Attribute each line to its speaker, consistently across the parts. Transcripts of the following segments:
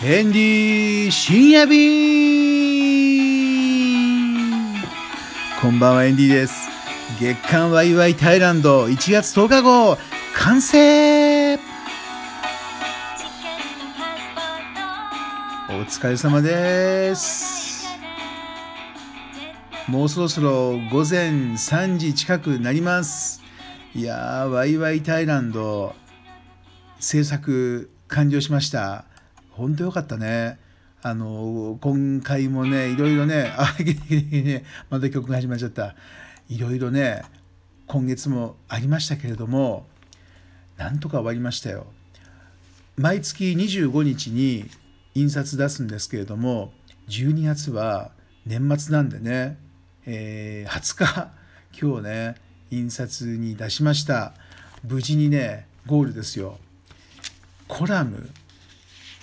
Speaker 1: ヘンリー深夜便こんばんはエンディです。月刊ワイワイタイランド1月10日号完成!お疲れ様です。もうそろそろ午前3時近くなります。いやーワイワイタイランド制作完了しました。本当よかったね。あの今回もねいろいろねあねまた曲が始まっちゃった。いろいろね今月もありましたけれどもなんとか終わりましたよ。毎月25日に印刷出すんですけれども12月は年末なんでね、えー、20日今日ね印刷に出しました。無事にねゴールですよ。コラム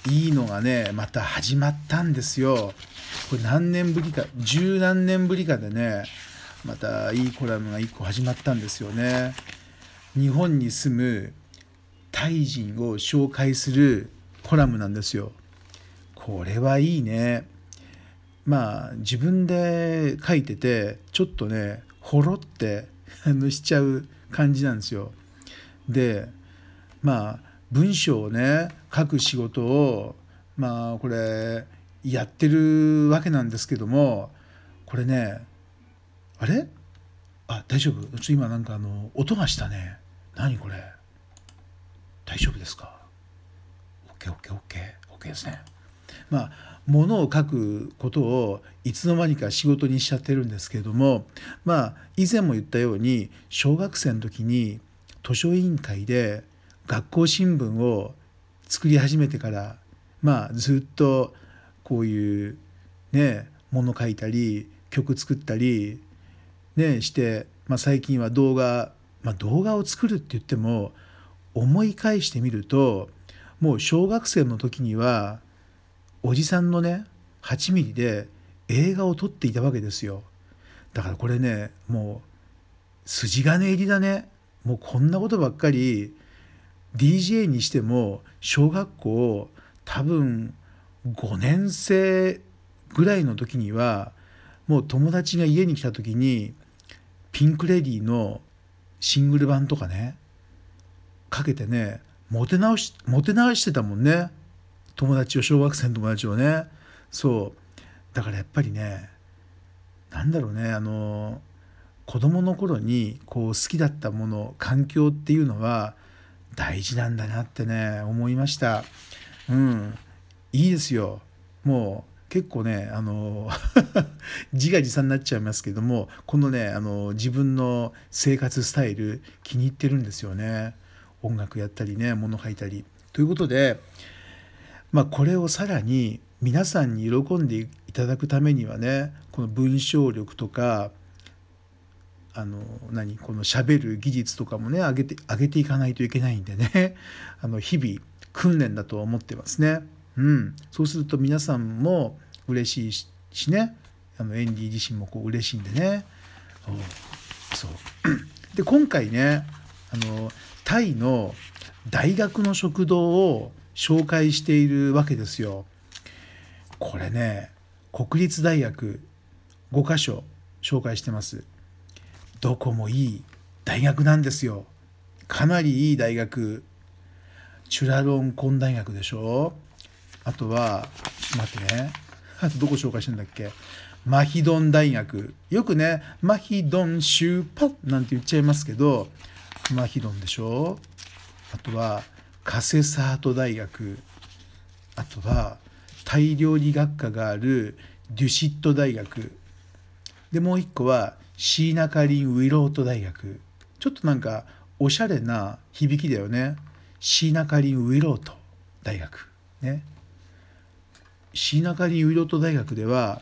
Speaker 1: いいのがねまた始まったんですよ。これ何年ぶりか十何年ぶりかでねまたいいコラムが1個始まったんですよね。日本に住むタイ人を紹介するコラムなんですよ。これはいいね。まあ自分で書いててちょっとねほろってしちゃう感じなんですよ。でまあ文章をね書く仕事をまあこれやってるわけなんですけどもこれねあれ？あ大丈夫？うち今なんかあの音がしたね。何これ？大丈夫ですか ?OKOKOKOK ですね。まあ物を書くことをいつの間にか仕事にしちゃってるんですけれどもまあ以前も言ったように小学生の時に図書委員会で学校新聞を作り始めてからまあずっとこういうねもの書いたり曲作ったりねして、まあ、最近は動画、まあ、動画を作るって言っても思い返してみるともう小学生の時にはおじさんのね8ミリで映画を撮っていたわけですよ。だからこれねもう筋金入りだね。もうこんなことばっかり DJ にしても小学校多分5年生ぐらいの時にはもう友達が家に来た時にピンク・レディーのシングル版とかねかけてねもて直しもて直してたもんね。友達を小学生の友達をね。そう。だからやっぱりねなんだろうねあの子供の頃にこう好きだったもの環境っていうのは大事なんだなってね思いました。うん。いいですよ。もう結構ねあの 自画自賛になっちゃいますけどもこのねあの自分の生活スタイル気に入ってるんですよね。音楽やったりね物書いたり。ということでまあこれをさらに皆さんに喜んでいただくためにはねこの文章力とかあの何この喋る技術とかもね上げて上げていかないといけないんでね あの日々訓練だと思ってますね。うん、そうすると皆さんも嬉しいしねあのエンディ自身もこう嬉しいんでね。そうで今回ねあのタイの大学の食堂を紹介しているわけですよ。これね国立大学5か所紹介してます。どこもいい大学なんですよ。かなりいい大学。チュラロンコン大学でしょ？あとは、待ってね。あ とどこ紹介してんだっけ？マヒドン大学。よくね、マヒドンシューパッなんて言っちゃいますけど、マヒドンでしょ？あとは、カセサート大学。あとは、タイ料理学科があるデュシット大学。で、もう一個は、シーナカリン・ウィロート大学。ちょっとなんかおしゃれな響きだよね。シーナカリン・ウィロート大学。ね。シーナカリン・ウィロート大学では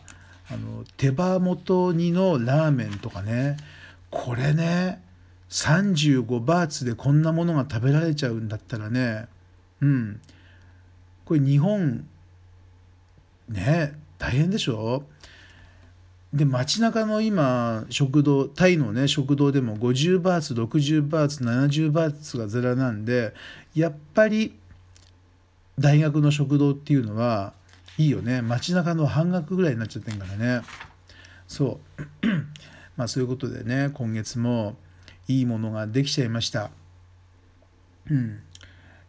Speaker 1: あの手羽元煮のラーメンとかね。これね35バーツでこんなものが食べられちゃうんだったらね。うん。これ日本ね大変でしょ？で街中の今食堂タイのね食堂でも50バーツ60バーツ70バーツがゼラなんでやっぱり大学の食堂っていうのはいいよね。街中の半額ぐらいになっちゃってんからね。そう。まあそういうことでね今月もいいものができちゃいました。うん。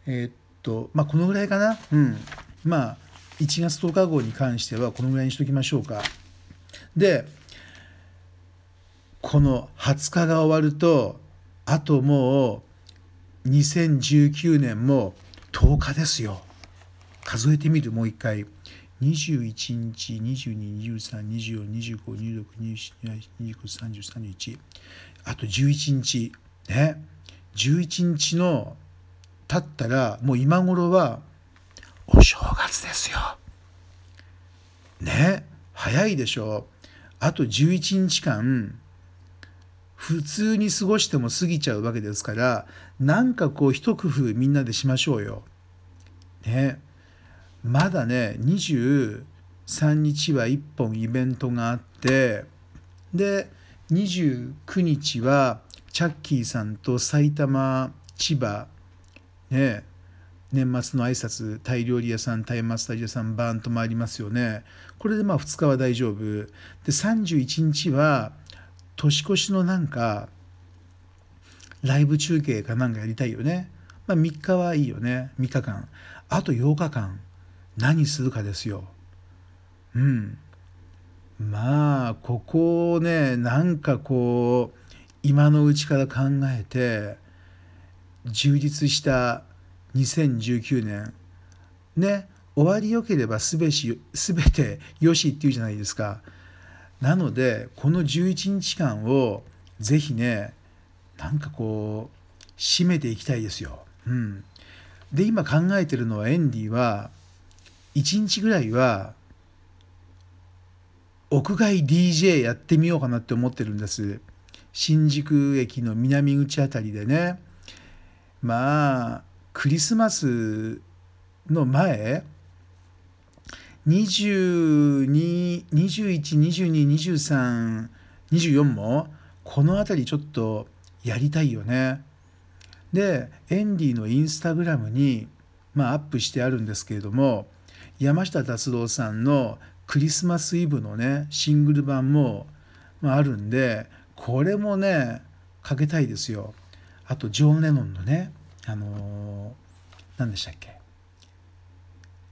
Speaker 1: えー、っとまあこのぐらいかな。うん。まあ1月10日号に関してはこのぐらいにしときましょうか。でこの20日が終わるとあともう2019年も10日ですよ。数えてみるもう一回。21日222324252627293031あと11日。ね。11日の経ったらもう今頃はお正月ですよ。ね。早いでしょ。うあと11日間普通に過ごしても過ぎちゃうわけですからなんかこう一工夫みんなでしましょうよ。ねまだね23日は1本イベントがあってで29日はチャッキーさんと埼玉千葉ね年末の挨拶タイ料理屋さんタイマッサージ屋さんバーンと回りますよね。これでまあ2日は大丈夫。で31日は年越しのなんかライブ中継かなんかやりたいよね、まあ、3日はいいよね。3日間。あと8日間。何するかですよ。うん。まあここをねなんかこう今のうちから考えて充実した2019年ね終わりよければすべし全てよしっていうじゃないですかなのでこの11日間をぜひねなんかこう締めていきたいですよ。うん、で今考えてるのはエンディは1日ぐらいは屋外 DJ やってみようかなって思ってるんです。新宿駅の南口あたりでねまあクリスマスの前22、21、22、23、24もこの辺りちょっとやりたいよね。で、エンディのインスタグラムに、まあ、アップしてあるんですけれども、山下達郎さんのクリスマスイブのね、シングル版も、まあ、あるんで、これもね、かけたいですよ。あと、ジョン・レノンのね、あのー、何でしたっけ？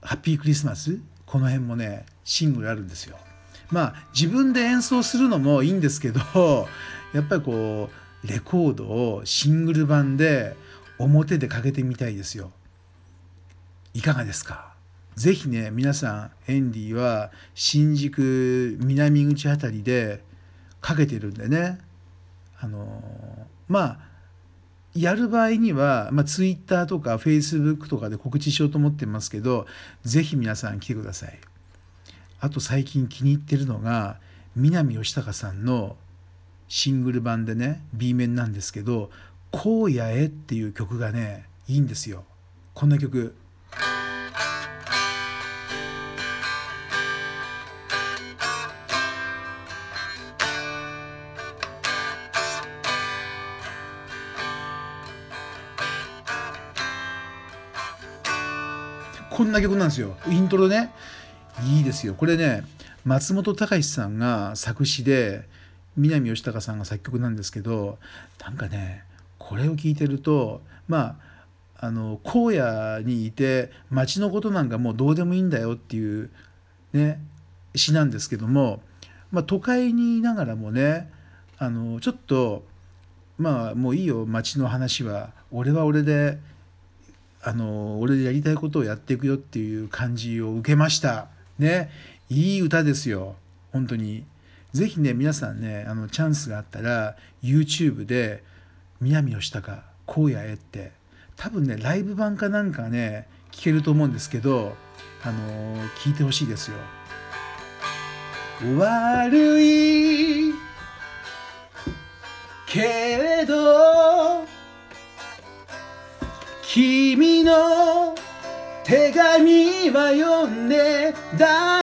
Speaker 1: ハッピークリスマスこの辺もねシングルあるんですよ。まあ自分で演奏するのもいいんですけど やっぱりこうレコードをシングル版で表でかけてみたいですよ。いかがですか？ぜひね皆さんエンディは新宿南口あたりでかけてるんでねあのまあやる場合には、まあ、Twitter とか Facebook とかで告知しようと思ってますけど、ぜひ皆さん来てください。あと最近気に入ってるのが、南義孝さんのシングル版でね、B 面なんですけど、荒野へっていう曲がね、いいんですよ。こんな曲。こんな曲なんですよ。イントロね。いいですよ。これね松本隆さんが作詞で南吉孝さんが作曲なんですけどなんかねこれを聞いてるとまああの荒野にいて町のことなんかもうどうでもいいんだよっていうね詩なんですけども、まあ、都会にいながらもねあのちょっとまあもういいよ。町の話は俺は俺であの俺でやりたいことをやっていくよっていう感じを受けました。ね。いい歌ですよ。本当に。ぜひね皆さんねあのチャンスがあったら YouTube で「南吉高荒野へ」って。多分ねライブ版かなんかね聞けると思うんですけどあの聞いてほしいですよ。悪いけれど君の手紙は読んで